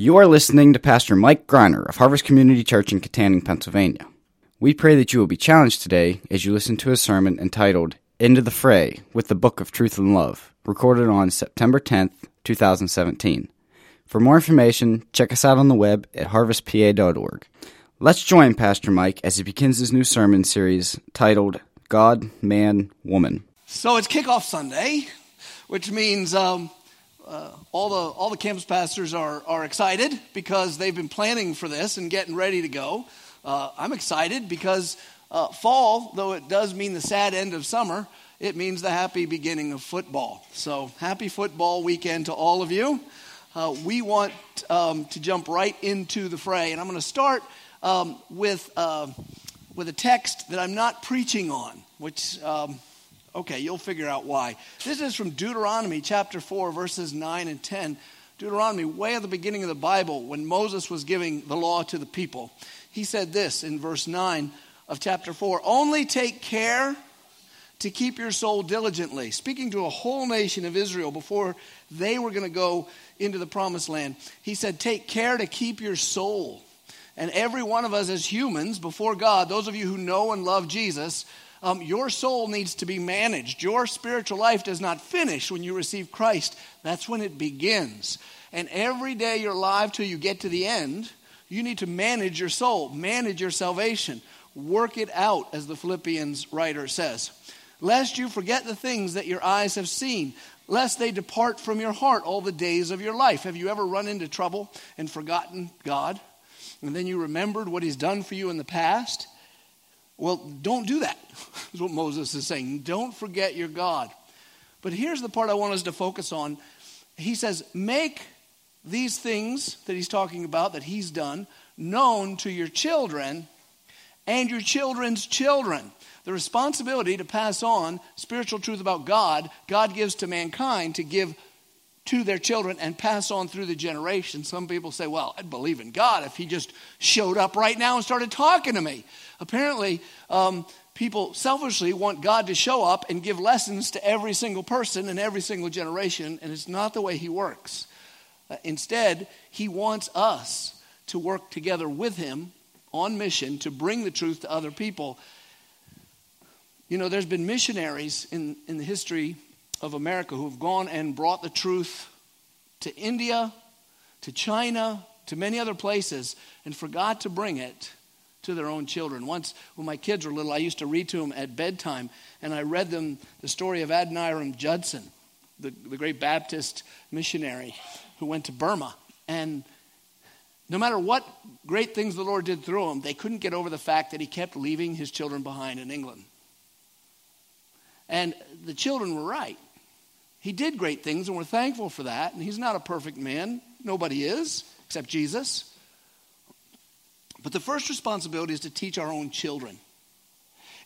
You are listening to Pastor Mike Greiner of Harvest Community Church in Kittanning, Pennsylvania. We pray that you will be challenged today as you listen to a sermon entitled Into the Fray with the Book of Truth and Love, recorded on September 10th, 2017. For more information, check us out on the web at harvestpa.org. Let's join Pastor Mike as he begins his new sermon series titled God, Man, Woman. So it's kickoff Sunday, which means um, uh, all the all the campus pastors are are excited because they've been planning for this and getting ready to go. Uh, I'm excited because uh, fall, though it does mean the sad end of summer, it means the happy beginning of football. So happy football weekend to all of you. Uh, we want um, to jump right into the fray, and I'm going to start um, with, uh, with a text that I'm not preaching on, which, um, okay, you'll figure out why. This is from Deuteronomy chapter 4, verses 9 and 10. Deuteronomy, way at the beginning of the Bible, when Moses was giving the law to the people. He said this in verse 9 of chapter 4 Only take care to keep your soul diligently. Speaking to a whole nation of Israel before they were going to go into the promised land, he said, Take care to keep your soul and every one of us as humans before God, those of you who know and love Jesus, um, your soul needs to be managed. Your spiritual life does not finish when you receive Christ, that's when it begins. And every day you're alive till you get to the end, you need to manage your soul, manage your salvation, work it out, as the Philippians writer says. Lest you forget the things that your eyes have seen, lest they depart from your heart all the days of your life. Have you ever run into trouble and forgotten God? and then you remembered what he's done for you in the past, well, don't do that, is what Moses is saying. Don't forget your God. But here's the part I want us to focus on. He says, Make these things that he's talking about, that he's done, known to your children and your children's children. The responsibility to pass on spiritual truth about God, God gives to mankind to give to their children and pass on through the generation. Some people say, well, I'd believe in God if He just showed up right now and started talking to me. Apparently, um, people selfishly want God to show up and give lessons to every single person in every single generation, and it's not the way He works. Uh, instead, He wants us to work together with Him on mission to bring the truth to other people. You know, there's been missionaries in, in the history of America who have gone and brought the truth to India, to China, to many other places, and forgot to bring it to their own children. Once, when my kids were little, I used to read to them at bedtime, and I read them the story of Adoniram Judson, the, the great Baptist missionary who went to Burma. And no matter what great things the Lord did through him, they couldn't get over the fact that he kept leaving his children behind in England. And the children were right. He did great things, and we're thankful for that. And he's not a perfect man. Nobody is, except Jesus. But the first responsibility is to teach our own children.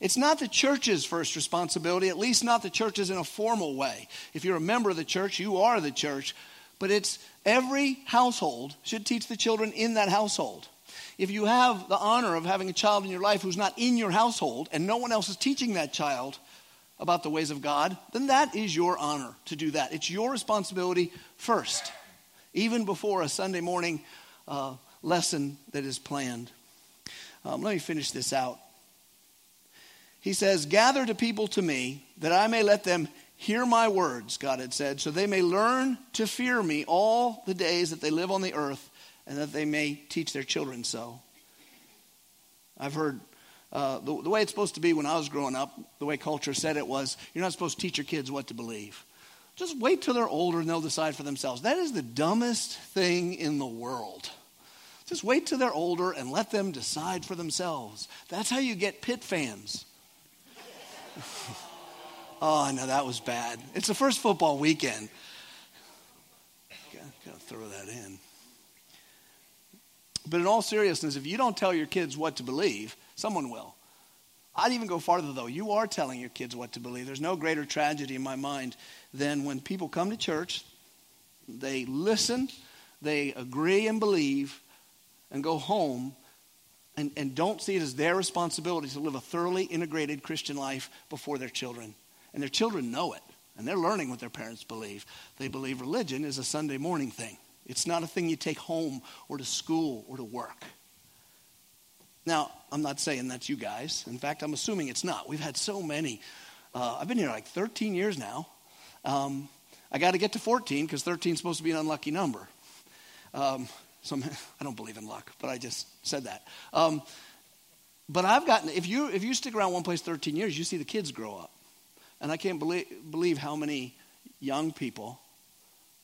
It's not the church's first responsibility, at least not the church's in a formal way. If you're a member of the church, you are the church. But it's every household should teach the children in that household. If you have the honor of having a child in your life who's not in your household and no one else is teaching that child, about the ways of God, then that is your honor to do that. It's your responsibility first, even before a Sunday morning uh, lesson that is planned. Um, let me finish this out. He says, Gather to people to me that I may let them hear my words, God had said, so they may learn to fear me all the days that they live on the earth and that they may teach their children so. I've heard uh, the, the way it's supposed to be when I was growing up, the way culture said it was, you're not supposed to teach your kids what to believe. Just wait till they're older and they'll decide for themselves. That is the dumbest thing in the world. Just wait till they're older and let them decide for themselves. That's how you get Pitt fans. oh, no, that was bad. It's the first football weekend. Gotta throw that in. But in all seriousness, if you don't tell your kids what to believe, Someone will. I'd even go farther, though. You are telling your kids what to believe. There's no greater tragedy in my mind than when people come to church, they listen, they agree and believe, and go home and, and don't see it as their responsibility to live a thoroughly integrated Christian life before their children. And their children know it, and they're learning what their parents believe. They believe religion is a Sunday morning thing. It's not a thing you take home or to school or to work. Now, I'm not saying that's you guys. In fact, I'm assuming it's not. We've had so many. Uh, I've been here like 13 years now. Um, I got to get to 14 because 13 is supposed to be an unlucky number. Um, so I don't believe in luck, but I just said that. Um, but I've gotten, if you, if you stick around one place 13 years, you see the kids grow up. And I can't believe, believe how many young people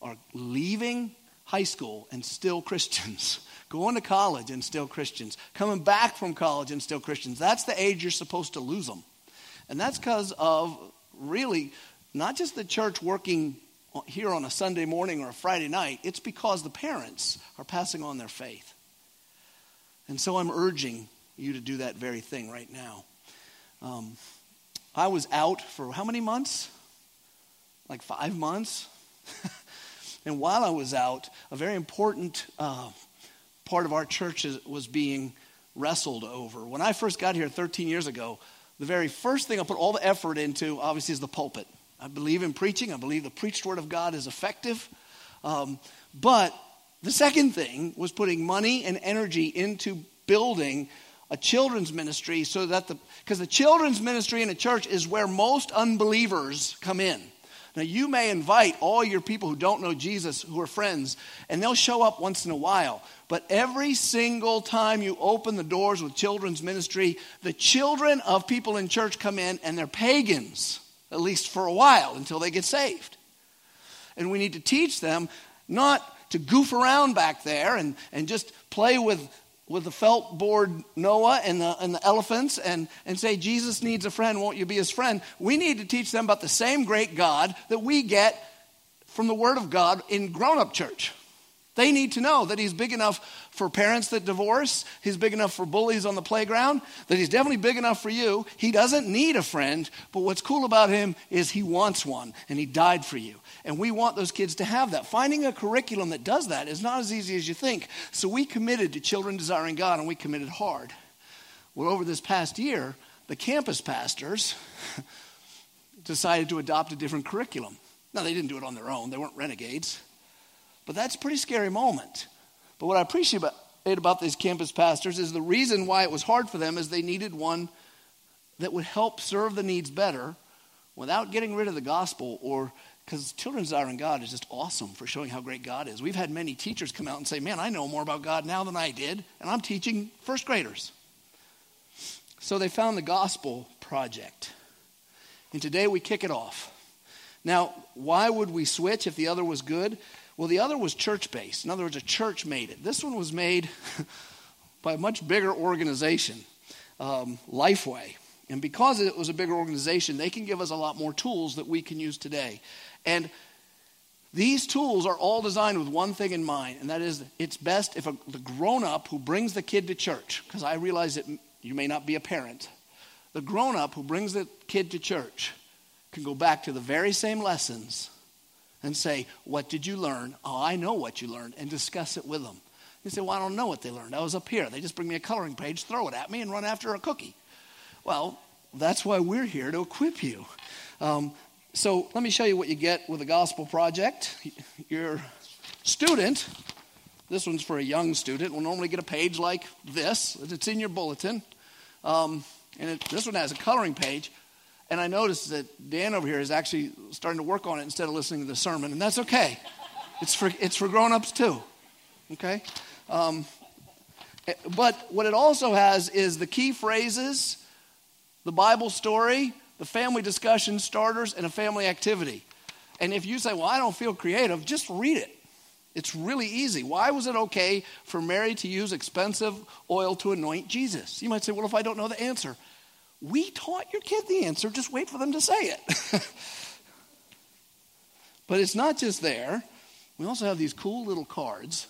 are leaving high school and still Christians, going to college and still Christians, coming back from college and still Christians. That's the age you're supposed to lose them. And that's because of really not just the church working here on a Sunday morning or a Friday night, it's because the parents are passing on their faith. And so I'm urging you to do that very thing right now. Um, I was out for how many months? Like five months? and while I was out, a very important uh, part of our church was being wrestled over. When I first got here 13 years ago, the very first thing I put all the effort into, obviously, is the pulpit. I believe in preaching. I believe the preached word of God is effective. Um, but the second thing was putting money and energy into building a children's ministry so that the, because the children's ministry in a church is where most unbelievers come in. Now, you may invite all your people who don't know Jesus, who are friends, and they'll show up once in a while. But every single time you open the doors with children's ministry, the children of people in church come in and they're pagans at least for a while until they get saved. And we need to teach them not to goof around back there and, and just play with, with the felt board Noah and the, and the elephants and, and say, Jesus needs a friend, won't you be his friend? We need to teach them about the same great God that we get from the Word of God in grown up church. They need to know that he's big enough for parents that divorce, he's big enough for bullies on the playground, that he's definitely big enough for you. He doesn't need a friend, but what's cool about him is he wants one and he died for you. And we want those kids to have that. Finding a curriculum that does that is not as easy as you think. So we committed to children desiring God and we committed hard. Well, over this past year, the campus pastors decided to adopt a different curriculum. Now, they didn't do it on their own, they weren't renegades. But that's a pretty scary moment. But what I appreciate about, these campus pastors is the reason why it was hard for them is they needed one that would help serve the needs better without getting rid of the gospel or because children's Desiring God is just awesome for showing how great God is. We've had many teachers come out and say, Man, I know more about God now than I did, and I'm teaching first graders. So they found the gospel project. And today we kick it off. Now, why would we switch if the other was good? Well, the other was church based. In other words, a church made it. This one was made by a much bigger organization, um, Lifeway. And because it was a bigger organization, they can give us a lot more tools that we can use today. And these tools are all designed with one thing in mind, and that is it's best if a, the grown up who brings the kid to church, because I realize that you may not be a parent, the grown up who brings the kid to church can go back to the very same lessons and say, What did you learn? Oh, I know what you learned, and discuss it with them. You say, Well, I don't know what they learned. I was up here. They just bring me a coloring page, throw it at me, and run after a cookie. Well, that's why we're here to equip you. Um, so let me show you what you get with a gospel project. Your student, this one's for a young student, will normally get a page like this. It's in your bulletin. Um, and it, this one has a coloring page. And I noticed that Dan over here is actually starting to work on it instead of listening to the sermon, and that's okay. It's for, it's for grown ups too. Okay? Um, eh, but what it also has is the key phrases, the Bible story, the family discussion starters, and a family activity. And if you say, Well, I don't feel creative, just read it. It's really easy. Why was it okay for Mary to use expensive oil to anoint Jesus? You might say, Well, if I don't know the answer, we taught your kid the answer, just wait for them to say it. but it's not just there. We also have these cool little cards.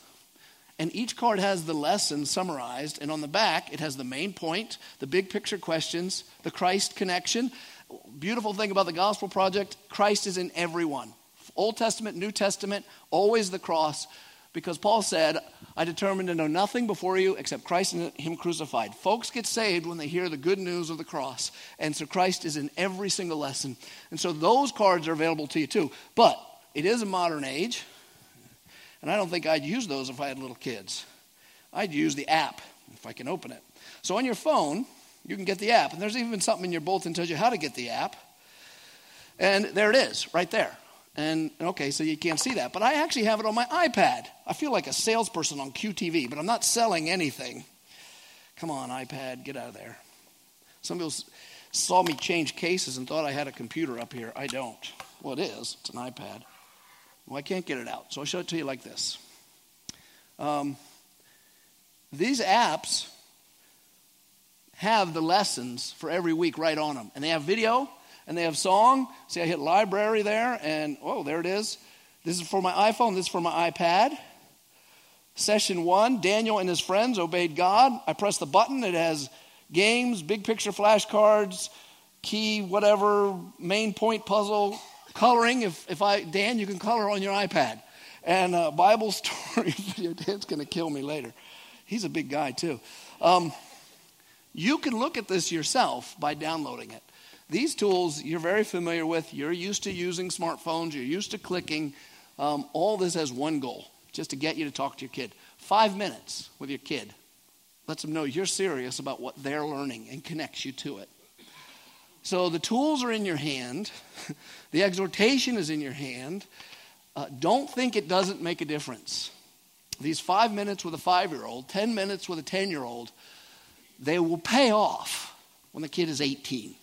And each card has the lesson summarized. And on the back, it has the main point, the big picture questions, the Christ connection. Beautiful thing about the Gospel Project Christ is in everyone. Old Testament, New Testament, always the cross. Because Paul said, I determined to know nothing before you except Christ and Him crucified. Folks get saved when they hear the good news of the cross. And so Christ is in every single lesson. And so those cards are available to you too. But it is a modern age. And I don't think I'd use those if I had little kids. I'd use the app if I can open it. So on your phone, you can get the app. And there's even something in your bulletin tells you how to get the app. And there it is, right there. And okay, so you can't see that. But I actually have it on my iPad. I feel like a salesperson on QVC, but I'm not selling anything. Come on, iPad, get out of there. Some people saw me change cases and thought I had a computer up here. I don't. Well, it is. It's an iPad. Well, I can't get it out. So I'll show it to you like this. Um, these apps have the lessons for every week right on them. And they have video and they have song. See, I hit library there, and oh, there it is. This is for my iPhone, this is for my iPad. Session one Daniel and his friends obeyed God. I press the button, it has games, big picture flashcards, key, whatever, main point puzzle, coloring. If, if I, Dan, you can color on your iPad. And uh, Bible story video. Dan's going to kill me later. He's a big guy, too. Um, you can look at this yourself by downloading it. These tools you're very familiar with, you're used to using smartphones, you're used to clicking. Um, all this has one goal just to get you to talk to your kid. Five minutes with your kid lets them know you're serious about what they're learning and connects you to it. So the tools are in your hand, the exhortation is in your hand. Uh, don't think it doesn't make a difference. These five minutes with a five year old, 10 minutes with a 10 year old, they will pay off when the kid is 18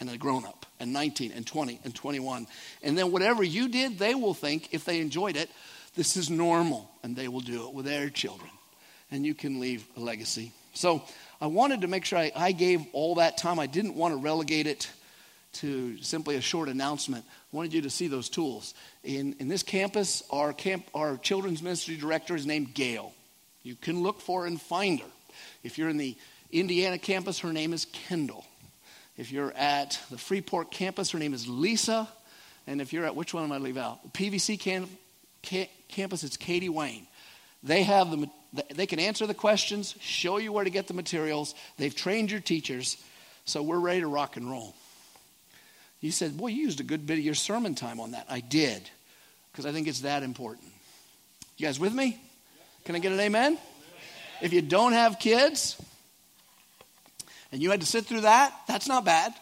and a grown up, and 19 and 20 and 21. And then whatever you did, they will think, if they enjoyed it, this is normal, and they will do it with their children. And you can leave a legacy. So I wanted to make sure I, I gave all that time. I didn't want to relegate it to simply a short announcement. I wanted you to see those tools. In, in this campus, our, camp, our children's ministry director is named Gail. You can look for and find her. If you're in the Indiana campus, her name is Kendall. If you're at the Freeport campus, her name is Lisa. And if you're at, which one am I leave out? PVC can, can, campus, it's Katie Wayne. They have the, they can answer the questions, show you where to get the materials. They've trained your teachers. So we're ready to rock and roll. You said, Boy, you used a good bit of your sermon time on that. I did, because I think it's that important. You guys with me? Can I get an amen? If you don't have kids, and you had to sit through that, that's not bad.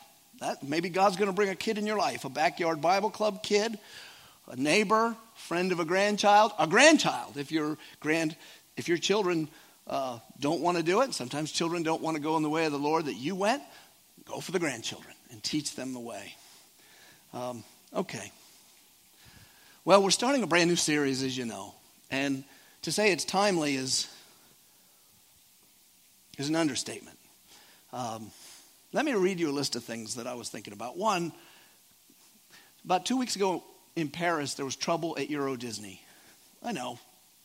That, maybe God's going to bring a kid in your life, a backyard Bible club kid, a neighbor, friend of a grandchild, a grandchild. If your grand, if your children uh, don't want to do it, sometimes children don't want to go in the way of the Lord that you went. Go for the grandchildren and teach them the way. Um, okay. Well, we're starting a brand new series, as you know, and to say it's timely is is an understatement. Um, let me read you a list of things that I was thinking about. One, about two weeks ago in Paris, there was trouble at Euro Disney. I know,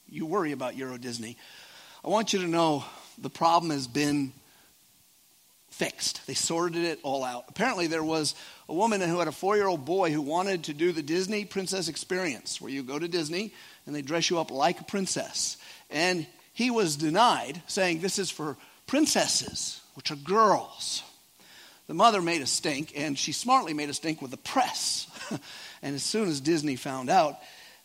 you worry about Euro Disney. I want you to know the problem has been fixed. They sorted it all out. Apparently, there was a woman who had a four year old boy who wanted to do the Disney Princess Experience, where you go to Disney and they dress you up like a princess. And he was denied, saying, This is for princesses which are girls. The mother made a stink, and she smartly made a stink with the press. and as soon as Disney found out,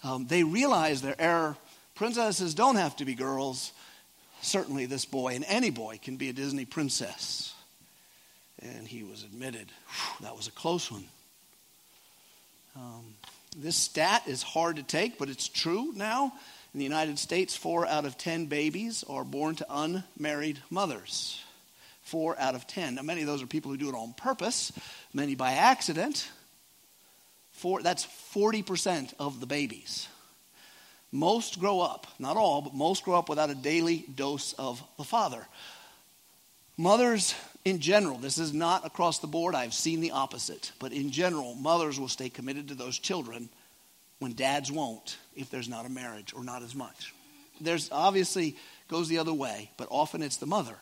um, they realized their error. Princesses don't have to be girls. Certainly, this boy and any boy can be a Disney princess. And he was admitted. Whew, that was a close one. Um, this stat is hard to take, but it's true now. In the United States, four out of ten babies are born to unmarried mothers four out of ten. Now, many of those are people who do it on purpose, many by accident. Four, that's 40% of the babies. Most grow up, not all, but most grow up without a daily dose of the Father. Mothers, in general, this is not across the board, I've seen the opposite, but in general, mothers will stay committed to those children when dads won't if there's not a marriage or not as much. There's obviously goes the other way, but often it's the mother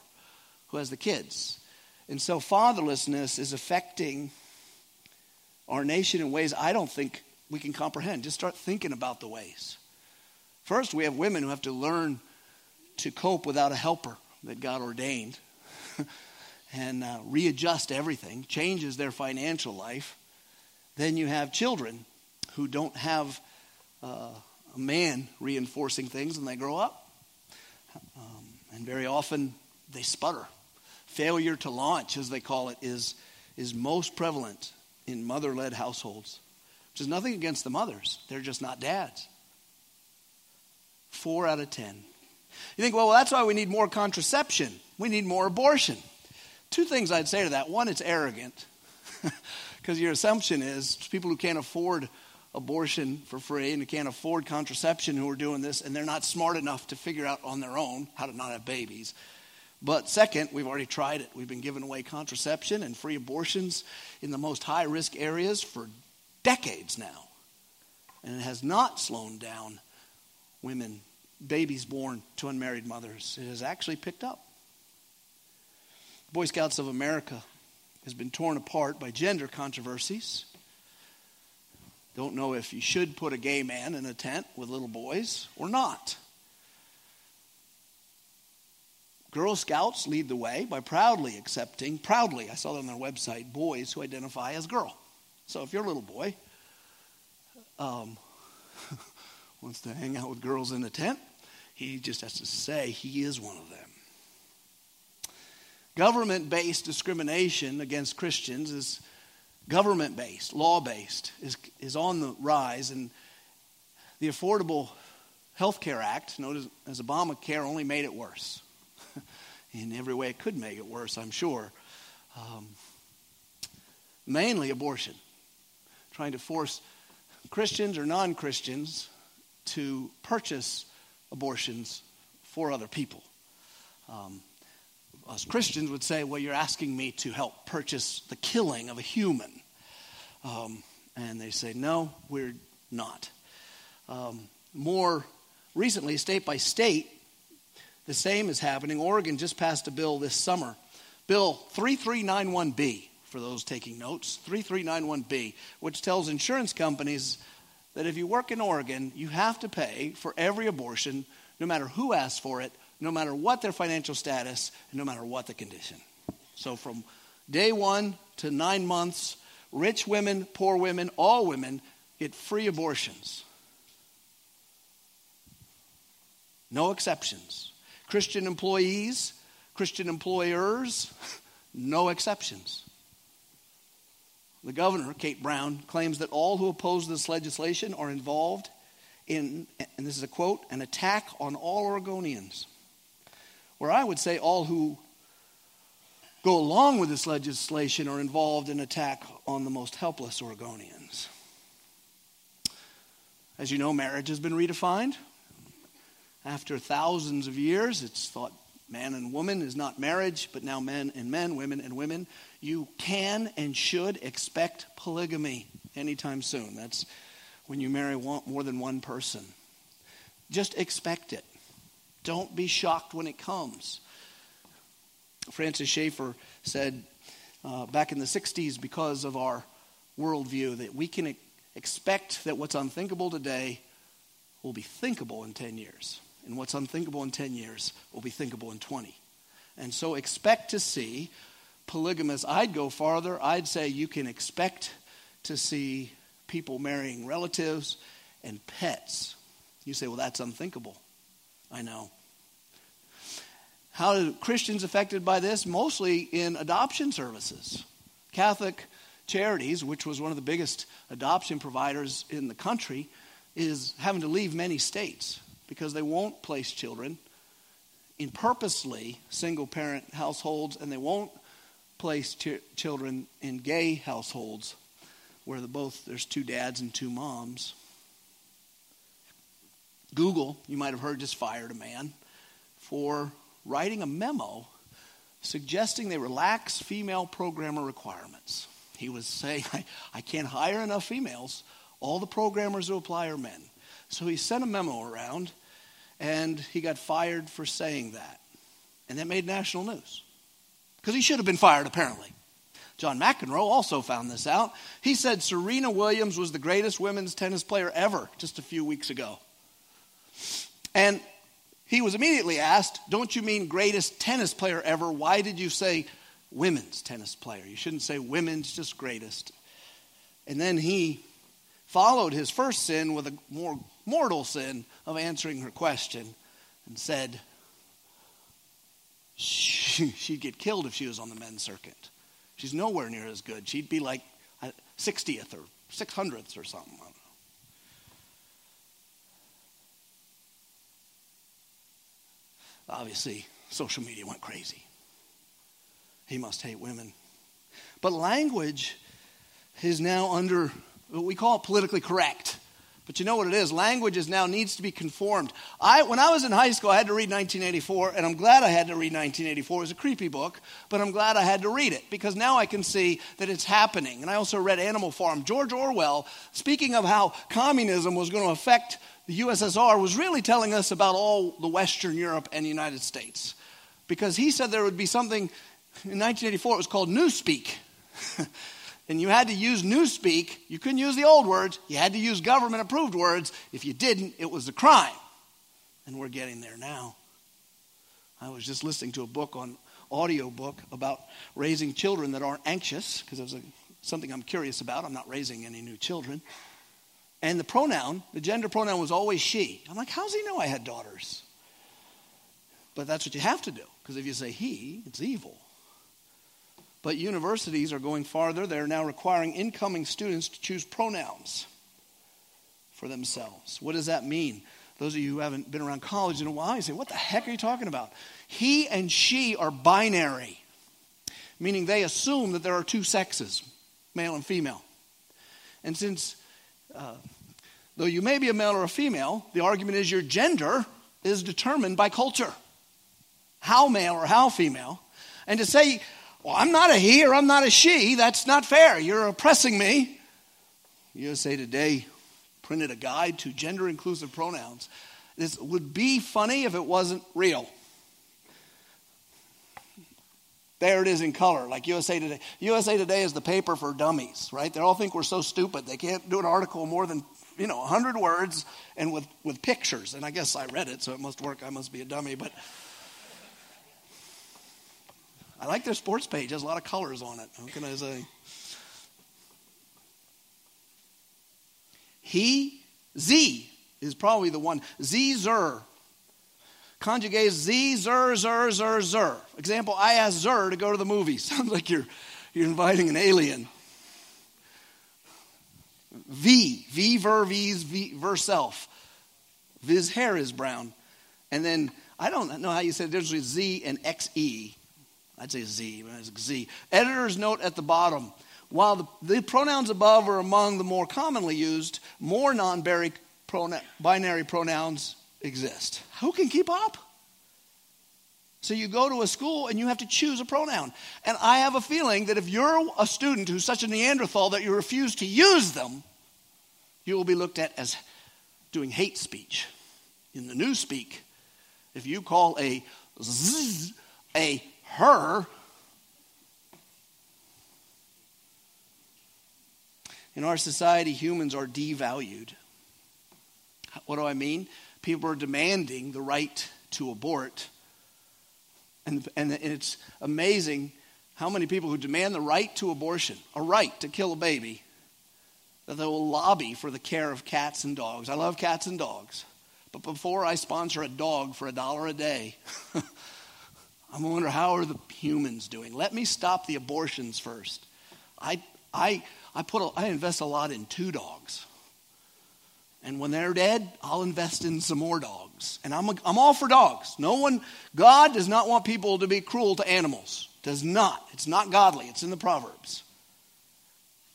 who has the kids. And so fatherlessness is affecting our nation in ways I don't think we can comprehend. Just start thinking about the ways. First, we have women who have to learn to cope without a helper that God ordained and uh, readjust everything, changes their financial life. Then you have children who don't have uh, a man reinforcing things when they grow up. Um, and very often they sputter. Failure to launch, as they call it, is, is most prevalent in mother led households, which is nothing against the mothers. They're just not dads. Four out of ten. You think, well, well that's why we need more contraception. We need more abortion. Two things I'd say to that. One, it's arrogant, because your assumption is people who can't afford abortion for free and can't afford contraception who are doing this, and they're not smart enough to figure out on their own how to not have babies. But second, we've already tried it. We've been giving away contraception and free abortions in the most high risk areas for decades now. And it has not slowed down women, babies born to unmarried mothers. It has actually picked up. Boy Scouts of America has been torn apart by gender controversies. Don't know if you should put a gay man in a tent with little boys or not. Girl Scouts lead the way by proudly accepting, proudly, I saw that on their website, boys who identify as girl. So if you're a little boy, um, wants to hang out with girls in a tent, he just has to say he is one of them. Government based discrimination against Christians is government based, law based, is, is on the rise. And the Affordable Health Care Act, known as Obamacare, only made it worse in every way it could make it worse, I'm sure. Um, mainly abortion, trying to force Christians or non Christians to purchase abortions for other people. Um, us Christians would say, well, you're asking me to help purchase the killing of a human. Um, and they say, no, we're not. Um, more recently, state by state, the same is happening. Oregon just passed a bill this summer, Bill 3391B, for those taking notes, 3391B, which tells insurance companies that if you work in Oregon, you have to pay for every abortion, no matter who asks for it, no matter what their financial status, and no matter what the condition. So from day one to nine months, rich women, poor women, all women get free abortions. No exceptions. Christian employees, Christian employers, no exceptions. The governor, Kate Brown, claims that all who oppose this legislation are involved in, and this is a quote, an attack on all Oregonians. Where I would say all who go along with this legislation are involved in attack on the most helpless Oregonians. As you know, marriage has been redefined. After thousands of years, it's thought man and woman is not marriage, but now men and men, women and women. You can and should expect polygamy anytime soon. That's when you marry one, more than one person. Just expect it. Don't be shocked when it comes. Francis Schaeffer said uh, back in the 60s, because of our worldview, that we can expect that what's unthinkable today will be thinkable in 10 years. And what's unthinkable in 10 years will be thinkable in 20. And so expect to see polygamous. I'd go farther. I'd say you can expect to see people marrying relatives and pets. You say, well, that's unthinkable. I know. How are Christians affected by this? Mostly in adoption services. Catholic Charities, which was one of the biggest adoption providers in the country, is having to leave many states because they won't place children in purposely single parent households and they won't place ch- children in gay households where the both there's two dads and two moms. Google, you might have heard, just fired a man for writing a memo suggesting they relax female programmer requirements. He was saying, I, I can't hire enough females. All the programmers who apply are men. So he sent a memo around and he got fired for saying that. And that made national news. Because he should have been fired, apparently. John McEnroe also found this out. He said Serena Williams was the greatest women's tennis player ever just a few weeks ago. And he was immediately asked, Don't you mean greatest tennis player ever? Why did you say women's tennis player? You shouldn't say women's, just greatest. And then he followed his first sin with a more mortal sin of answering her question and said she'd get killed if she was on the men's circuit. She's nowhere near as good. She'd be like 60th or 600th or something. Obviously, social media went crazy. He must hate women. But language is now under what we call politically correct. But you know what it is? Language is now needs to be conformed. I, when I was in high school, I had to read 1984, and I'm glad I had to read 1984. It was a creepy book, but I'm glad I had to read it because now I can see that it's happening. And I also read Animal Farm. George Orwell, speaking of how communism was going to affect the USSR, was really telling us about all the Western Europe and the United States. Because he said there would be something in 1984, it was called Newspeak. and you had to use Newspeak. You couldn't use the old words. You had to use government approved words. If you didn't, it was a crime. And we're getting there now. I was just listening to a book on audio book about raising children that aren't anxious because it's something I'm curious about. I'm not raising any new children. And the pronoun, the gender pronoun was always she. I'm like, how's he know I had daughters? But that's what you have to do because if you say he, it's evil. But universities are going farther. They're now requiring incoming students to choose pronouns for themselves. What does that mean? Those of you who haven't been around college in a while, you say, What the heck are you talking about? He and she are binary, meaning they assume that there are two sexes, male and female. And since, uh, though you may be a male or a female, the argument is your gender is determined by culture. How male or how female. And to say, well, I'm not a he or I'm not a she. That's not fair. You're oppressing me. USA Today printed a guide to gender inclusive pronouns. This would be funny if it wasn't real. There it is in color, like USA Today. USA Today is the paper for dummies, right? They all think we're so stupid. They can't do an article more than, you know, 100 words and with, with pictures. And I guess I read it, so it must work. I must be a dummy. But I like their sports page. It has a lot of colors on it. How can I say? He, Z, is probably the one. Z, Zer. Conjugate Z, Zer, Zer, Zer, Zer. Example, I asked Zer to go to the movies. Sounds like you're, you're inviting an alien. V, V, ver, V's, V, ver, self. His hair is brown. And then, I don't know how you say the difference between Z and XE. I'd say Z, Z. Editor's note at the bottom. While the, the pronouns above are among the more commonly used, more non binary pronouns exist. Who can keep up? So you go to a school and you have to choose a pronoun. And I have a feeling that if you're a student who's such a Neanderthal that you refuse to use them, you will be looked at as doing hate speech. In the new speak, if you call a z a her. In our society, humans are devalued. What do I mean? People are demanding the right to abort. And, and it's amazing how many people who demand the right to abortion, a right to kill a baby, that they will lobby for the care of cats and dogs. I love cats and dogs. But before I sponsor a dog for a dollar a day, I wonder how are the humans doing? Let me stop the abortions first. I, I, I, put a, I invest a lot in two dogs. And when they're dead, I'll invest in some more dogs. And I'm, a, I'm all for dogs. No one, God does not want people to be cruel to animals. Does not. It's not godly. It's in the Proverbs.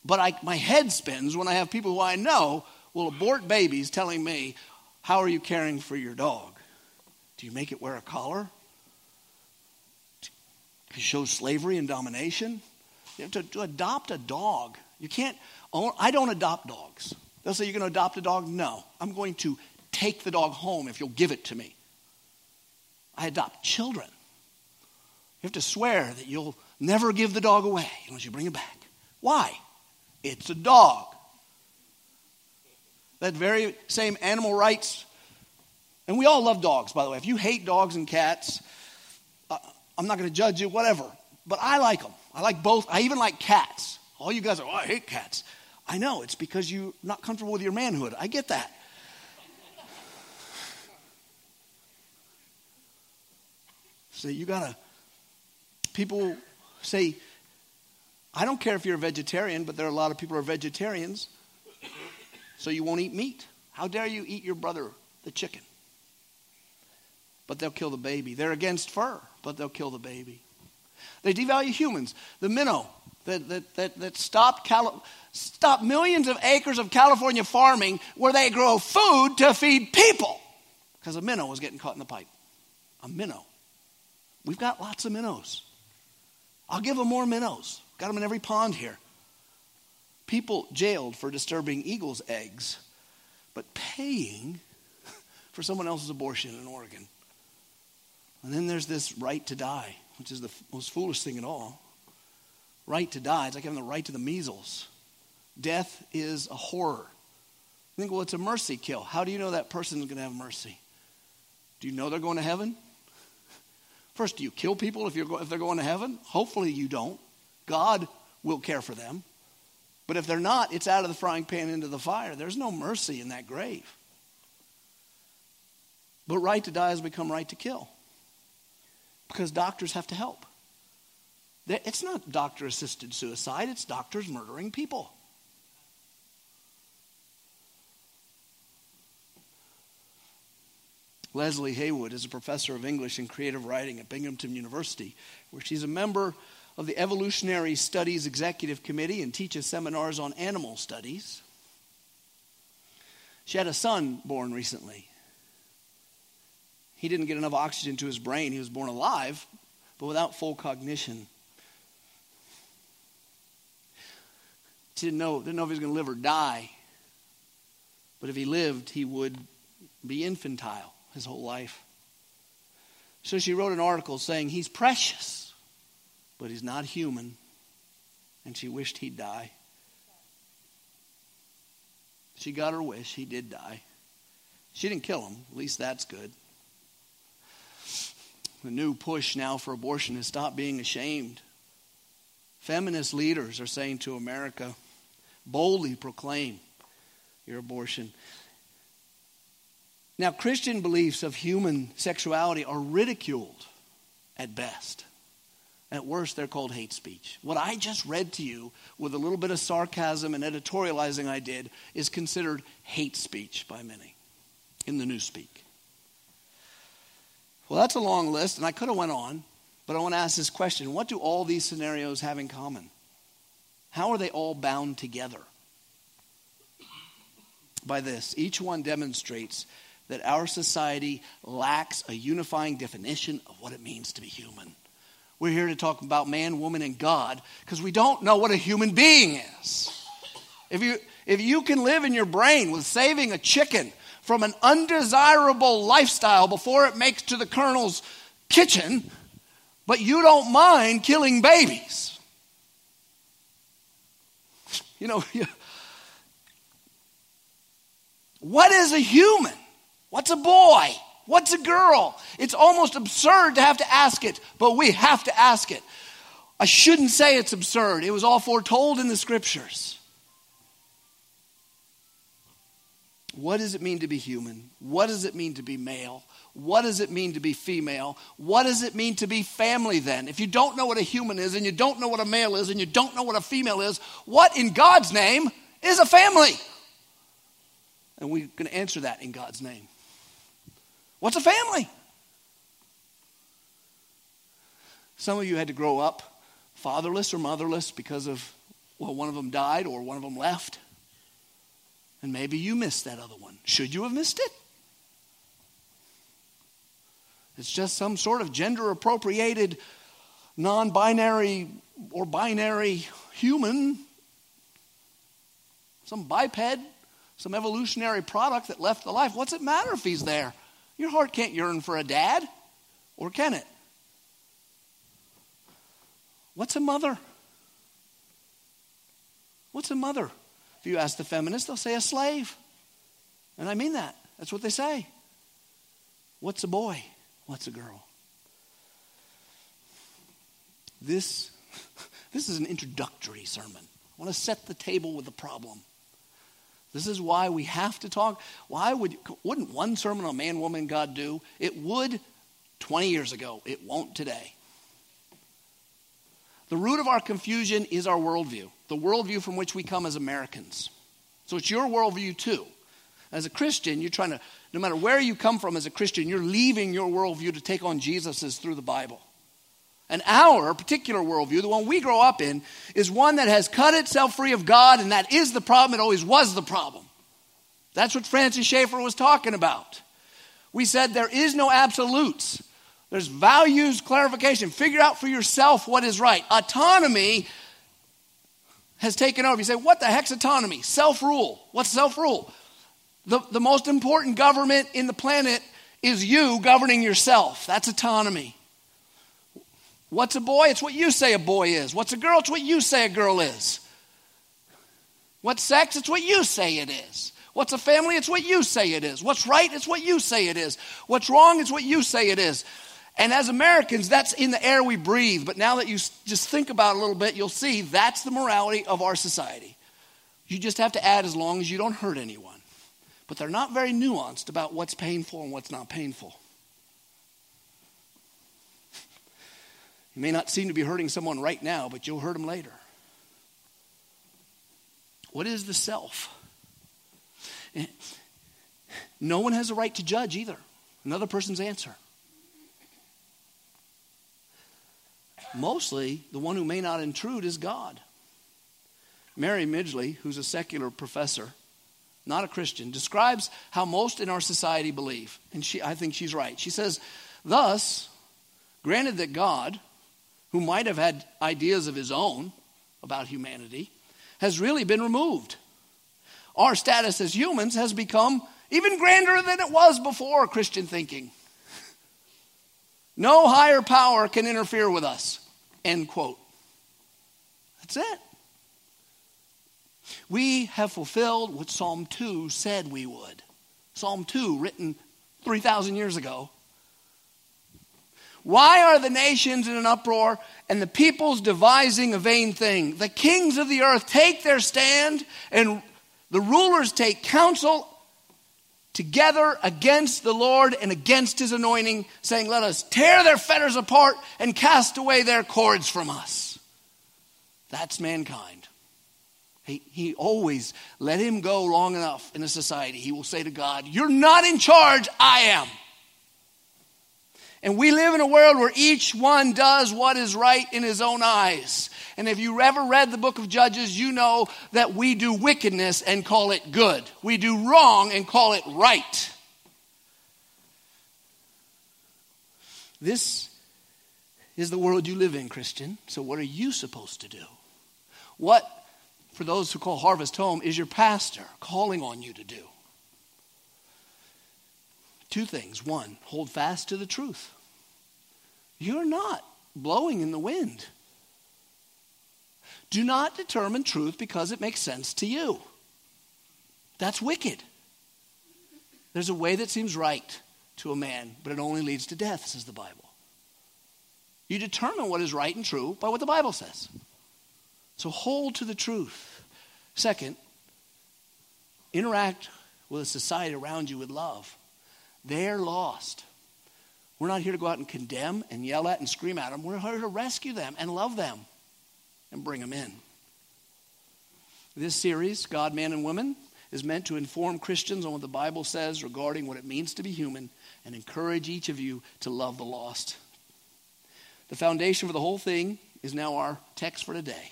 But I, my head spins when I have people who I know will abort babies telling me, How are you caring for your dog? Do you make it wear a collar? To show slavery and domination. You have to, to adopt a dog. You can't, own, I don't adopt dogs. They'll say, You're going to adopt a dog? No. I'm going to take the dog home if you'll give it to me. I adopt children. You have to swear that you'll never give the dog away unless you bring it back. Why? It's a dog. That very same animal rights. And we all love dogs, by the way. If you hate dogs and cats, uh, I'm not going to judge you, whatever. But I like them. I like both. I even like cats. All you guys are, oh, I hate cats. I know, it's because you're not comfortable with your manhood. I get that. so you gotta, people say, I don't care if you're a vegetarian, but there are a lot of people who are vegetarians, so you won't eat meat. How dare you eat your brother, the chicken? But they'll kill the baby. They're against fur but they'll kill the baby. They devalue humans. The minnow that, that, that, that stopped, Cali- stopped millions of acres of California farming where they grow food to feed people because a minnow was getting caught in the pipe. A minnow. We've got lots of minnows. I'll give them more minnows. Got them in every pond here. People jailed for disturbing eagles' eggs, but paying for someone else's abortion in Oregon. And then there's this right to die, which is the most foolish thing at all. Right to die. It's like having the right to the measles. Death is a horror. You think, well, it's a mercy kill. How do you know that person is going to have mercy? Do you know they're going to heaven? First, do you kill people if, you're, if they're going to heaven? Hopefully you don't. God will care for them. But if they're not, it's out of the frying pan into the fire. There's no mercy in that grave. But right to die has become right to kill because doctors have to help. It's not doctor assisted suicide, it's doctors murdering people. Leslie Heywood is a professor of English and creative writing at Binghamton University, where she's a member of the Evolutionary Studies Executive Committee and teaches seminars on animal studies. She had a son born recently. He didn't get enough oxygen to his brain. He was born alive, but without full cognition. She didn't know, didn't know if he was going to live or die. But if he lived, he would be infantile his whole life. So she wrote an article saying he's precious, but he's not human. And she wished he'd die. She got her wish. He did die. She didn't kill him. At least that's good. The new push now for abortion is stop being ashamed. Feminist leaders are saying to America, boldly proclaim your abortion. Now, Christian beliefs of human sexuality are ridiculed at best. At worst, they're called hate speech. What I just read to you, with a little bit of sarcasm and editorializing I did, is considered hate speech by many in the newspeak. Well, that's a long list, and I could have went on, but I want to ask this question: What do all these scenarios have in common? How are they all bound together? By this, each one demonstrates that our society lacks a unifying definition of what it means to be human. We're here to talk about man, woman, and God because we don't know what a human being is. If you, if you can live in your brain with saving a chicken from an undesirable lifestyle before it makes to the colonel's kitchen, but you don't mind killing babies. You know, what is a human? What's a boy? What's a girl? It's almost absurd to have to ask it, but we have to ask it. I shouldn't say it's absurd. It was all foretold in the scriptures. What does it mean to be human? What does it mean to be male? What does it mean to be female? What does it mean to be family then? If you don't know what a human is, and you don't know what a male is, and you don't know what a female is, what in God's name is a family? And we're going to answer that in God's name. What's a family? Some of you had to grow up fatherless or motherless because of, well, one of them died or one of them left. And maybe you missed that other one. Should you have missed it? It's just some sort of gender appropriated, non binary or binary human, some biped, some evolutionary product that left the life. What's it matter if he's there? Your heart can't yearn for a dad, or can it? What's a mother? What's a mother? If you ask the feminists, they'll say a slave. And I mean that. That's what they say. What's a boy? What's a girl? This, this is an introductory sermon. I want to set the table with the problem. This is why we have to talk. Why would wouldn't one sermon on man, woman, God do? It would 20 years ago. It won't today. The root of our confusion is our worldview, the worldview from which we come as Americans. So it's your worldview too. As a Christian, you're trying to, no matter where you come from as a Christian, you're leaving your worldview to take on Jesus's through the Bible. And our particular worldview, the one we grow up in, is one that has cut itself free of God, and that is the problem. It always was the problem. That's what Francis Schaeffer was talking about. We said there is no absolutes. There's values clarification. Figure out for yourself what is right. Autonomy has taken over. You say, what the heck's autonomy? Self rule. What's self rule? The, the most important government in the planet is you governing yourself. That's autonomy. What's a boy? It's what you say a boy is. What's a girl? It's what you say a girl is. What's sex? It's what you say it is. What's a family? It's what you say it is. What's right? It's what you say it is. What's wrong? It's what you say it is. And as Americans, that's in the air we breathe. But now that you just think about it a little bit, you'll see that's the morality of our society. You just have to add as long as you don't hurt anyone. But they're not very nuanced about what's painful and what's not painful. You may not seem to be hurting someone right now, but you'll hurt them later. What is the self? Eh, no one has a right to judge either. Another person's answer. Mostly, the one who may not intrude is God. Mary Midgley, who's a secular professor, not a Christian, describes how most in our society believe. And she, I think she's right. She says, Thus, granted that God, who might have had ideas of his own about humanity, has really been removed. Our status as humans has become even grander than it was before Christian thinking. No higher power can interfere with us. End quote. That's it. We have fulfilled what Psalm 2 said we would. Psalm 2, written 3,000 years ago, why are the nations in an uproar and the peoples devising a vain thing? The kings of the earth take their stand and the rulers take counsel together against the Lord and against his anointing, saying, Let us tear their fetters apart and cast away their cords from us. That's mankind. He, he always let him go long enough in a society. He will say to God, You're not in charge, I am. And we live in a world where each one does what is right in his own eyes. And if you ever read the book of Judges, you know that we do wickedness and call it good. We do wrong and call it right. This is the world you live in, Christian. So, what are you supposed to do? What, for those who call Harvest home, is your pastor calling on you to do? Two things. One, hold fast to the truth. You're not blowing in the wind. Do not determine truth because it makes sense to you. That's wicked. There's a way that seems right to a man, but it only leads to death, says the Bible. You determine what is right and true by what the Bible says. So hold to the truth. Second, interact with a society around you with love. They're lost. We're not here to go out and condemn and yell at and scream at them. We're here to rescue them and love them and bring them in. This series, God, Man, and Woman, is meant to inform Christians on what the Bible says regarding what it means to be human and encourage each of you to love the lost. The foundation for the whole thing is now our text for today.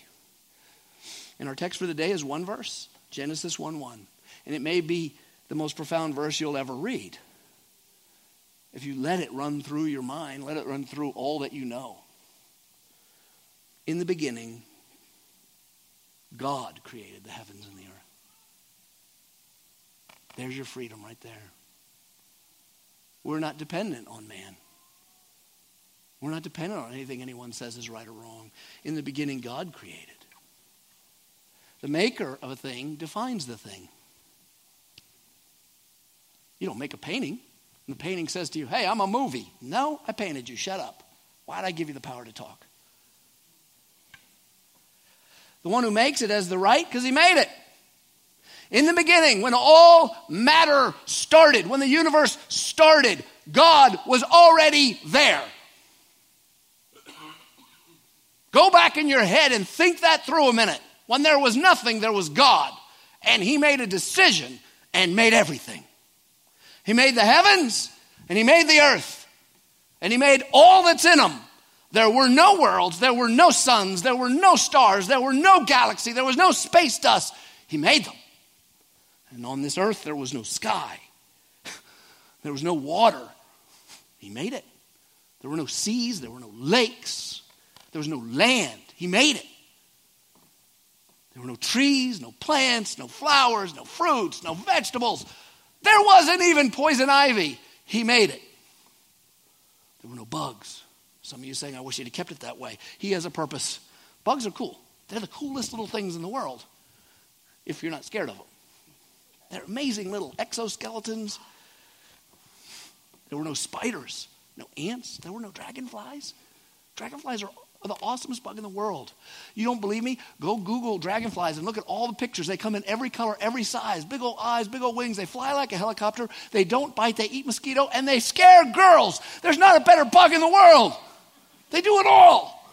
And our text for the day is one verse Genesis 1 1. And it may be the most profound verse you'll ever read if you let it run through your mind, let it run through all that you know. In the beginning, God created the heavens and the earth. There's your freedom right there. We're not dependent on man. We're not dependent on anything anyone says is right or wrong. In the beginning, God created. The maker of a thing defines the thing. You don't make a painting. And the painting says to you, Hey, I'm a movie. No, I painted you. Shut up. Why'd I give you the power to talk? The one who makes it has the right because he made it. In the beginning, when all matter started, when the universe started, God was already there. Go back in your head and think that through a minute. When there was nothing, there was God. And He made a decision and made everything. He made the heavens and He made the earth. And He made all that's in them. There were no worlds, there were no suns, there were no stars, there were no galaxy, there was no space dust. He made them. And on this earth, there was no sky, there was no water. He made it. There were no seas, there were no lakes, there was no land. He made it. There were no trees, no plants, no flowers, no fruits, no vegetables. There wasn't even poison ivy. He made it. There were no bugs. Some of you saying, I wish he'd have kept it that way. He has a purpose. Bugs are cool. They're the coolest little things in the world if you're not scared of them. They're amazing little exoskeletons. There were no spiders, no ants, there were no dragonflies. Dragonflies are the awesomest bug in the world. You don't believe me? Go Google dragonflies and look at all the pictures. They come in every color, every size, big old eyes, big old wings. They fly like a helicopter. They don't bite, they eat mosquito, and they scare girls. There's not a better bug in the world. They do it all.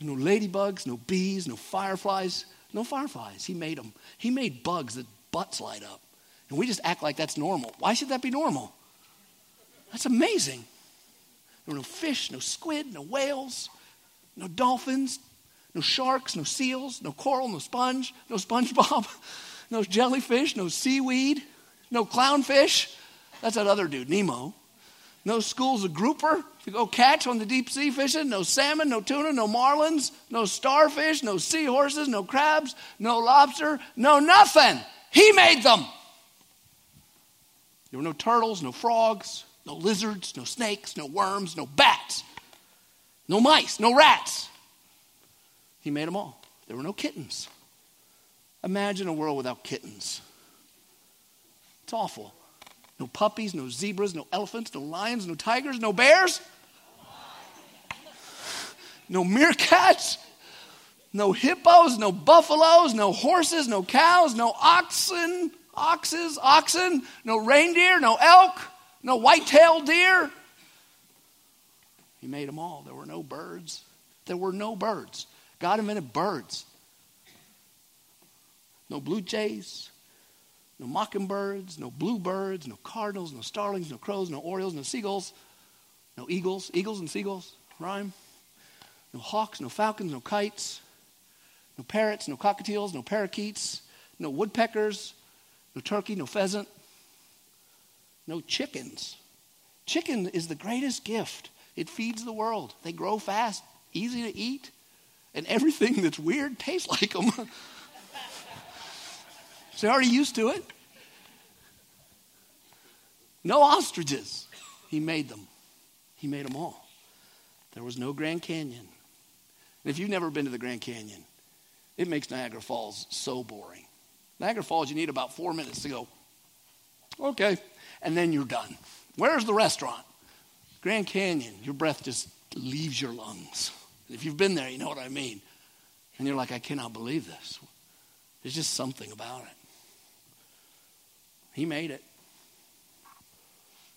No ladybugs, no bees, no fireflies, no fireflies. He made them. He made bugs that butts light up. And we just act like that's normal. Why should that be normal? That's amazing. There were no fish, no squid, no whales, no dolphins, no sharks, no seals, no coral, no sponge, no SpongeBob, no jellyfish, no seaweed, no clownfish. That's that other dude, Nemo. No schools of grouper to go catch on the deep sea fishing. No salmon, no tuna, no marlins, no starfish, no seahorses, no crabs, no lobster, no nothing. He made them. There were no turtles, no frogs, no lizards, no snakes, no worms, no bats, no mice, no rats. He made them all. There were no kittens. Imagine a world without kittens. It's awful. No puppies, no zebras, no elephants, no lions, no tigers, no bears, no meerkats, no hippos, no buffaloes, no horses, no cows, no oxen, oxes, oxen, no reindeer, no elk, no white-tailed deer. He made them all. There were no birds. There were no birds. God invented birds. No blue jays, no mockingbirds, no bluebirds, no cardinals, no starlings, no crows, no orioles, no seagulls, no eagles. Eagles and seagulls rhyme. No hawks, no falcons, no kites, no parrots, no cockatiels, no parakeets, no woodpeckers, no turkey, no pheasant, no chickens. Chicken is the greatest gift. It feeds the world. They grow fast, easy to eat, and everything that's weird tastes like them. They're already used to it. No ostriches. He made them. He made them all. There was no Grand Canyon. And if you've never been to the Grand Canyon, it makes Niagara Falls so boring. Niagara Falls, you need about four minutes to go, okay, and then you're done. Where's the restaurant? Grand Canyon, your breath just leaves your lungs. If you've been there, you know what I mean. And you're like, I cannot believe this. There's just something about it. He made it.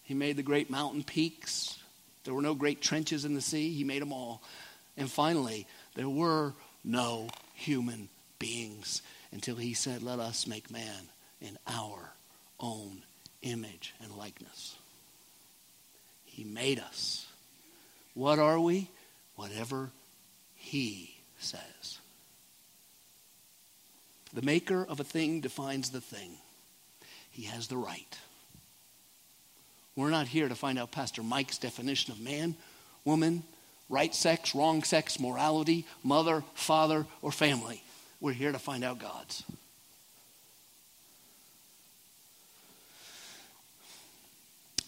He made the great mountain peaks. There were no great trenches in the sea. He made them all. And finally, there were no human beings until he said, Let us make man in our own image and likeness. He made us. What are we? Whatever he says. The maker of a thing defines the thing. He has the right. We're not here to find out Pastor Mike's definition of man, woman, right sex, wrong sex, morality, mother, father, or family. We're here to find out God's.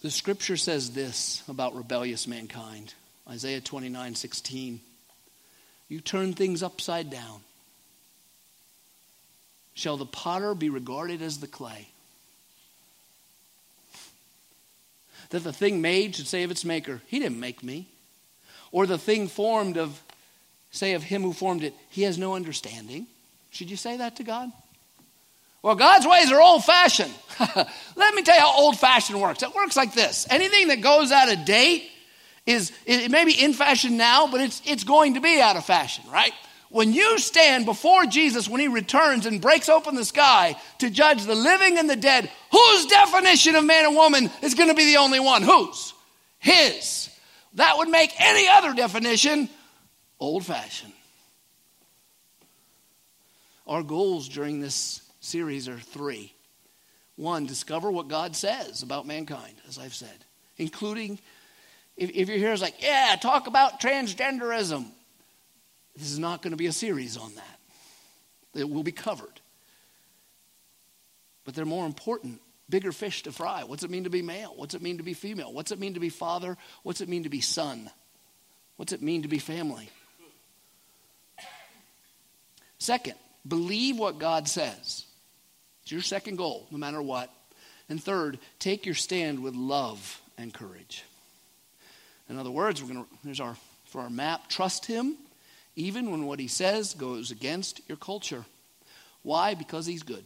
The scripture says this about rebellious mankind Isaiah 29 16. You turn things upside down. Shall the potter be regarded as the clay? That the thing made should say of its maker, He didn't make me. Or the thing formed of, say, of him who formed it, He has no understanding. Should you say that to God? Well, God's ways are old fashioned. Let me tell you how old fashioned works. It works like this anything that goes out of date is, it may be in fashion now, but it's, it's going to be out of fashion, right? When you stand before Jesus when he returns and breaks open the sky to judge the living and the dead, whose definition of man and woman is going to be the only one? Whose? His. That would make any other definition old fashioned. Our goals during this series are three. One, discover what God says about mankind, as I've said, including if, you're here, it's like, yeah, talk about transgenderism. This is not going to be a series on that. It will be covered. But they're more important, bigger fish to fry. What's it mean to be male? What's it mean to be female? What's it mean to be father? What's it mean to be son? What's it mean to be family? Second, believe what God says. It's your second goal, no matter what. And third, take your stand with love and courage. In other words, we're going to, there's our, for our map, trust Him even when what He says goes against your culture. Why? Because He's good.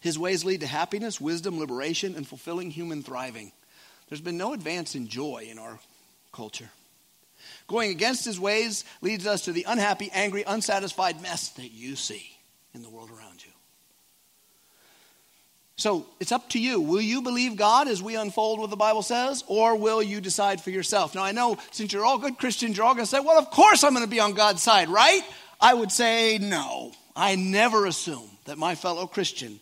His ways lead to happiness, wisdom, liberation, and fulfilling human thriving. There's been no advance in joy in our culture. Going against his ways leads us to the unhappy, angry, unsatisfied mess that you see in the world around you. So it's up to you. Will you believe God as we unfold what the Bible says, or will you decide for yourself? Now, I know since you're all good Christians, you're all going to say, well, of course I'm going to be on God's side, right? I would say, no. I never assume that my fellow Christian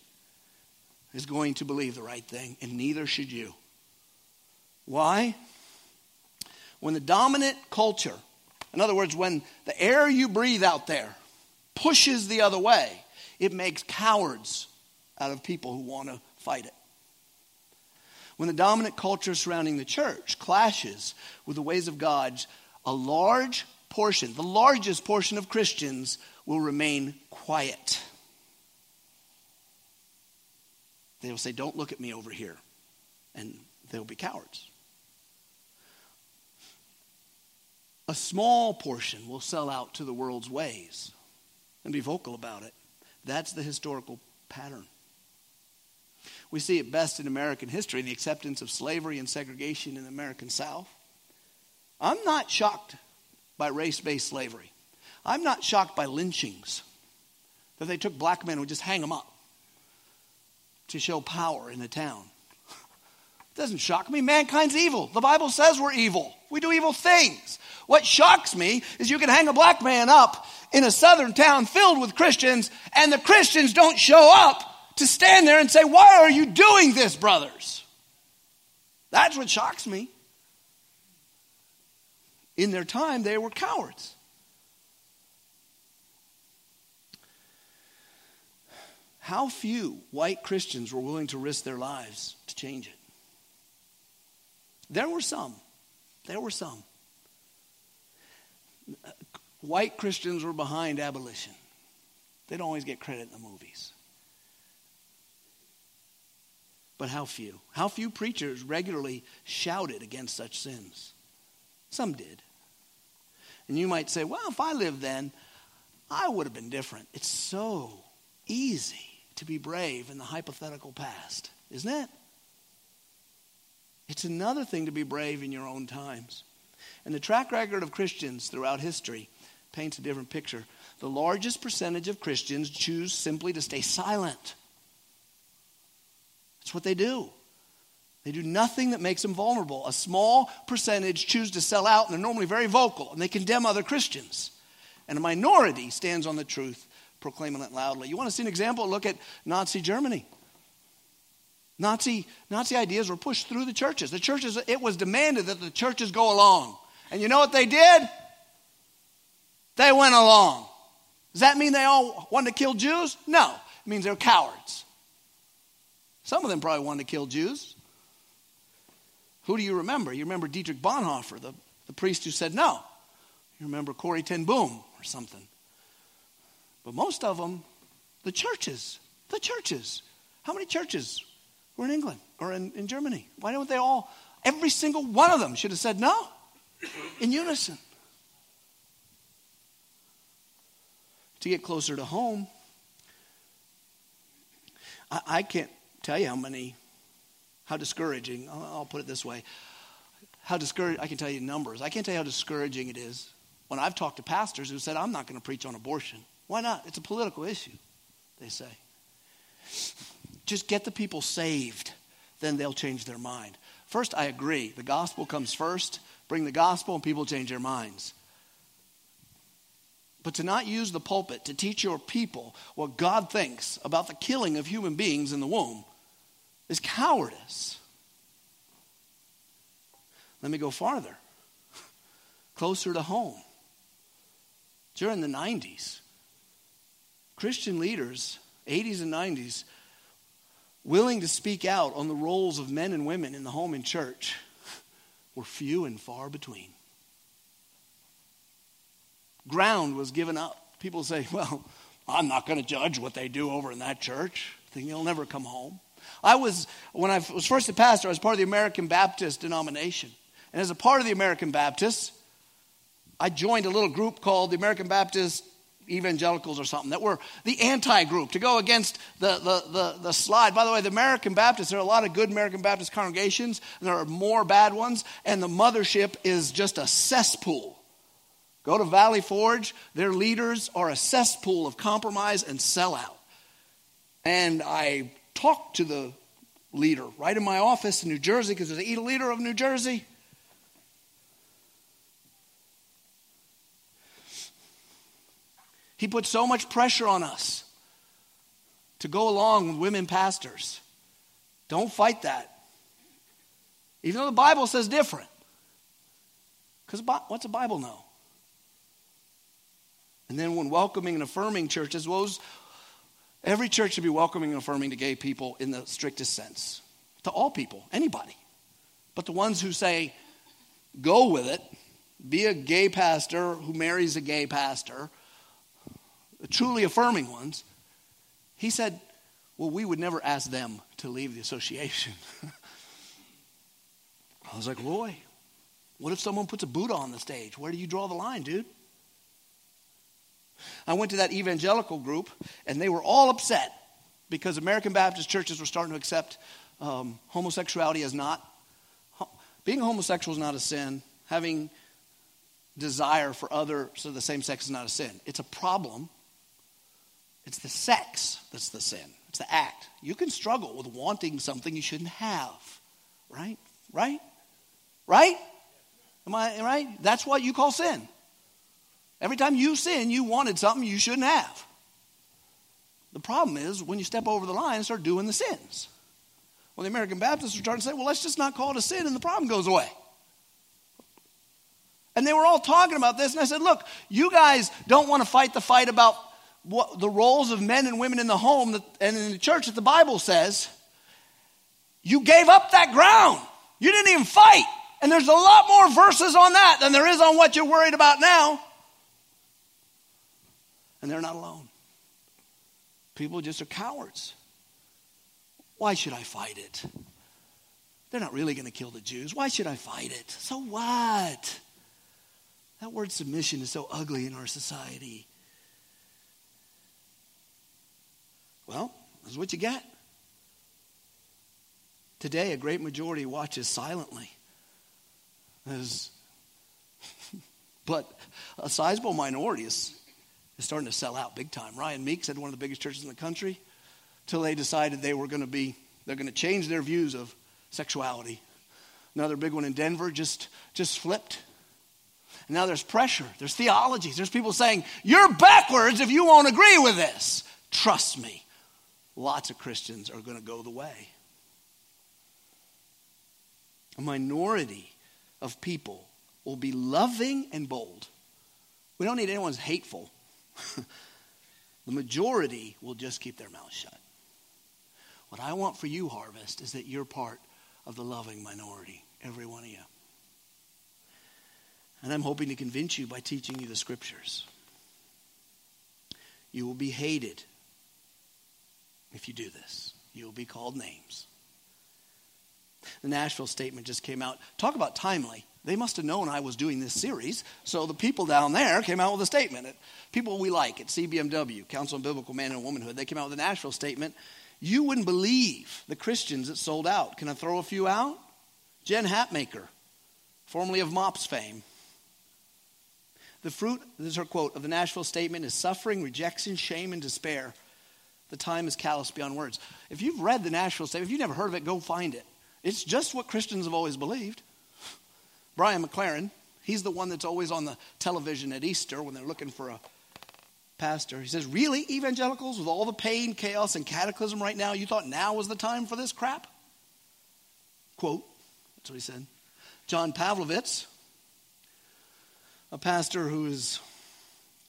is going to believe the right thing, and neither should you. Why? When the dominant culture, in other words, when the air you breathe out there pushes the other way, it makes cowards out of people who want to fight it. When the dominant culture surrounding the church clashes with the ways of God, a large portion, the largest portion of Christians, will remain quiet. They will say, Don't look at me over here. And they'll be cowards. A small portion will sell out to the world's ways and be vocal about it. That's the historical pattern. We see it best in American history the acceptance of slavery and segregation in the American South. I'm not shocked by race based slavery. I'm not shocked by lynchings that they took black men and would just hang them up to show power in the town. It doesn't shock me. Mankind's evil. The Bible says we're evil. We do evil things. What shocks me is you can hang a black man up in a southern town filled with Christians, and the Christians don't show up to stand there and say, Why are you doing this, brothers? That's what shocks me. In their time, they were cowards. How few white Christians were willing to risk their lives to change it? There were some. There were some. White Christians were behind abolition. They don't always get credit in the movies. But how few? How few preachers regularly shouted against such sins? Some did. And you might say, well, if I lived then, I would have been different. It's so easy to be brave in the hypothetical past, isn't it? It's another thing to be brave in your own times. And the track record of Christians throughout history paints a different picture. The largest percentage of Christians choose simply to stay silent that's what they do. They do nothing that makes them vulnerable. A small percentage choose to sell out, and they're normally very vocal, and they condemn other Christians. And a minority stands on the truth, proclaiming it loudly. You want to see an example? Look at Nazi Germany. Nazi, Nazi ideas were pushed through the churches. The churches, it was demanded that the churches go along. And you know what they did? They went along. Does that mean they all wanted to kill Jews? No. It means they're cowards. Some of them probably wanted to kill Jews. Who do you remember? You remember Dietrich Bonhoeffer, the, the priest who said no. You remember Corrie ten Boom or something. But most of them, the churches, the churches. How many churches were in England or in, in Germany? Why don't they all, every single one of them should have said no in unison? to get closer to home. I, I can't tell you how many, how discouraging, I'll, put it this way. How discouraging, I can tell you numbers. I can't tell you how discouraging it is when I've talked to pastors who said, I'm not going to preach on abortion. Why not? It's a political issue, they say. Just get the people saved, then they'll change their mind. First, I agree. The gospel comes first. Bring the gospel, and people change their minds. But to not use the pulpit to teach your people what God thinks about the killing of human beings in the womb is cowardice. Let me go farther, closer to home. During the 90s, Christian leaders, 80s and 90s, willing to speak out on the roles of men and women in the home and church were few and far between ground was given up. People say, well, I'm not going to judge what they do over in that church. Think they'll never come home. I was, when I was first a pastor, I was part of the American Baptist denomination. And as a part of the American Baptists, I joined a little group called the American Baptist Evangelicals or something that were the anti group to go against the, the, the, the, slide. By the way, the American Baptists, there are a lot of good American Baptist congregations, and there are more bad ones, and the mothership is just a cesspool Go to Valley Forge. Their leaders are a cesspool of compromise and sellout. And I talked to the leader right in my office in New Jersey because there's a leader of New Jersey. He put so much pressure on us to go along with women pastors. Don't fight that. Even though the Bible says different. Because what's the Bible know? And then when welcoming and affirming churches, well, every church should be welcoming and affirming to gay people in the strictest sense. To all people, anybody. But the ones who say, go with it, be a gay pastor who marries a gay pastor, the truly affirming ones, he said, well, we would never ask them to leave the association. I was like, Roy, what if someone puts a Buddha on the stage? Where do you draw the line, dude? I went to that evangelical group, and they were all upset because American Baptist churches were starting to accept um, homosexuality as not. Being homosexual is not a sin. Having desire for others of the same sex is not a sin. It's a problem. It's the sex that's the sin. It's the act. You can struggle with wanting something you shouldn't have. Right? Right? Right? Am I right? That's what you call sin. Every time you sin, you wanted something you shouldn't have. The problem is when you step over the line and start doing the sins. Well, the American Baptists are starting to say, well, let's just not call it a sin and the problem goes away. And they were all talking about this, and I said, look, you guys don't want to fight the fight about what, the roles of men and women in the home and in the church that the Bible says. You gave up that ground. You didn't even fight. And there's a lot more verses on that than there is on what you're worried about now. And they're not alone. People just are cowards. Why should I fight it? They're not really going to kill the Jews. Why should I fight it? So what? That word submission is so ugly in our society. Well, that's what you get. Today, a great majority watches silently. As, but a sizable minority is is starting to sell out big time. Ryan Meeks said one of the biggest churches in the country till they decided they were going to be, they're going to change their views of sexuality. Another big one in Denver just, just flipped. And now there's pressure, there's theologies, there's people saying, You're backwards if you won't agree with this. Trust me, lots of Christians are going to go the way. A minority of people will be loving and bold. We don't need anyone's hateful. the majority will just keep their mouth shut. What I want for you, Harvest, is that you're part of the loving minority, every one of you. And I'm hoping to convince you by teaching you the scriptures. You will be hated if you do this. You will be called names. The Nashville statement just came out. Talk about timely. They must have known I was doing this series. So the people down there came out with a statement. People we like at CBMW, Council on Biblical Man and Womanhood, they came out with a Nashville statement. You wouldn't believe the Christians that sold out. Can I throw a few out? Jen Hatmaker, formerly of MOPS fame. The fruit, this is her quote, of the Nashville statement is suffering, rejection, shame, and despair. The time is callous beyond words. If you've read the Nashville statement, if you've never heard of it, go find it. It's just what Christians have always believed. Brian McLaren, he's the one that's always on the television at Easter when they're looking for a pastor. He says, Really, evangelicals, with all the pain, chaos, and cataclysm right now, you thought now was the time for this crap? Quote, that's what he said. John Pavlovitz, a pastor who is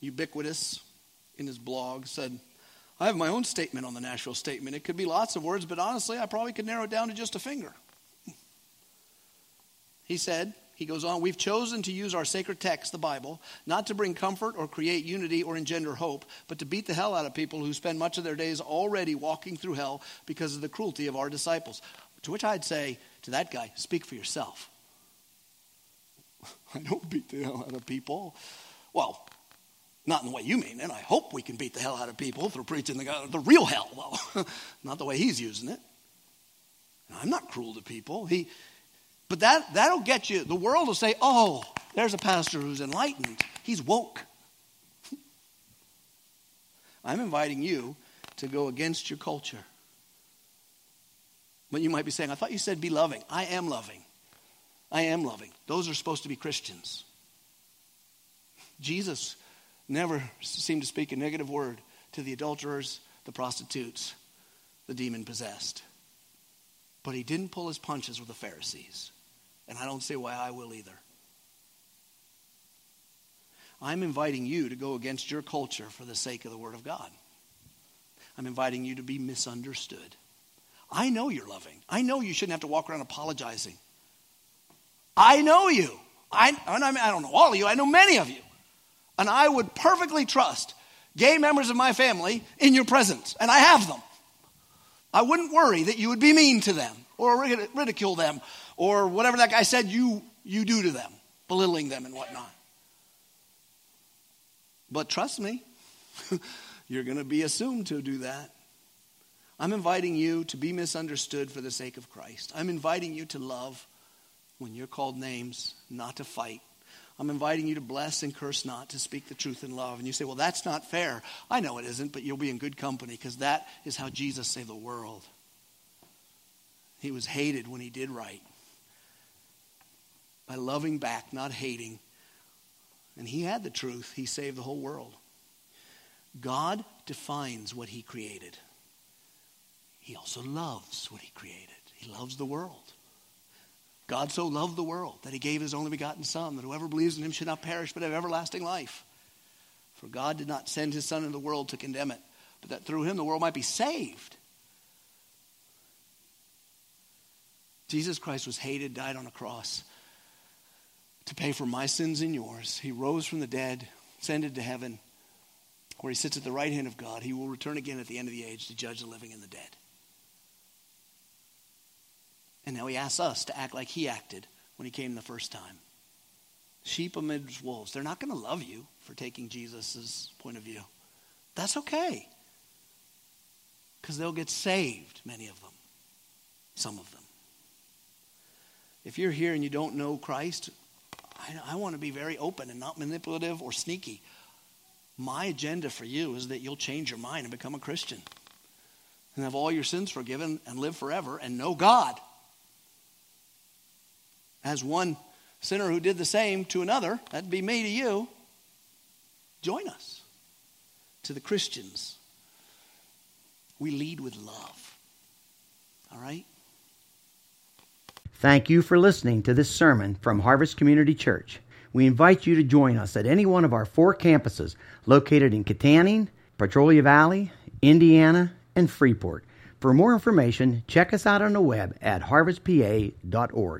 ubiquitous in his blog, said, I have my own statement on the Nashville statement. It could be lots of words, but honestly, I probably could narrow it down to just a finger. He said, he goes on, we've chosen to use our sacred text, the Bible, not to bring comfort or create unity or engender hope, but to beat the hell out of people who spend much of their days already walking through hell because of the cruelty of our disciples. To which I'd say to that guy, speak for yourself. I don't beat the hell out of people. Well, not in the way you mean it. I hope we can beat the hell out of people through preaching the, the real hell, though. not the way he's using it. I'm not cruel to people. He, but that, that'll get you. The world will say, oh, there's a pastor who's enlightened. He's woke. I'm inviting you to go against your culture. But you might be saying, I thought you said be loving. I am loving. I am loving. Those are supposed to be Christians. Jesus never seemed to speak a negative word to the adulterers, the prostitutes, the demon possessed. But he didn't pull his punches with the Pharisees. And I don't see why I will either. I'm inviting you to go against your culture for the sake of the Word of God. I'm inviting you to be misunderstood. I know you're loving. I know you shouldn't have to walk around apologizing. I know you. I, I don't know all of you, I know many of you. And I would perfectly trust gay members of my family in your presence, and I have them. I wouldn't worry that you would be mean to them or ridicule them or whatever that guy said you, you do to them, belittling them and whatnot. But trust me, you're going to be assumed to do that. I'm inviting you to be misunderstood for the sake of Christ. I'm inviting you to love when you're called names, not to fight. I'm inviting you to bless and curse not, to speak the truth in love. And you say, well, that's not fair. I know it isn't, but you'll be in good company because that is how Jesus saved the world. He was hated when he did right. By loving back, not hating. And he had the truth. He saved the whole world. God defines what he created. He also loves what he created. He loves the world. God so loved the world that he gave his only begotten Son, that whoever believes in him should not perish but have everlasting life. For God did not send his Son into the world to condemn it, but that through him the world might be saved. Jesus Christ was hated, died on a cross to pay for my sins and yours. He rose from the dead, ascended to heaven, where he sits at the right hand of God. He will return again at the end of the age to judge the living and the dead. And now he asks us to act like he acted when he came the first time. Sheep amidst wolves. They're not going to love you for taking Jesus' point of view. That's okay. Because they'll get saved, many of them, some of them. If you're here and you don't know Christ, I, I want to be very open and not manipulative or sneaky. My agenda for you is that you'll change your mind and become a Christian and have all your sins forgiven and live forever and know God. As one sinner who did the same to another, that'd be me to you. Join us. To the Christians, we lead with love. All right? Thank you for listening to this sermon from Harvest Community Church. We invite you to join us at any one of our four campuses located in Kittanning, Petrolia Valley, Indiana, and Freeport. For more information, check us out on the web at harvestpa.org.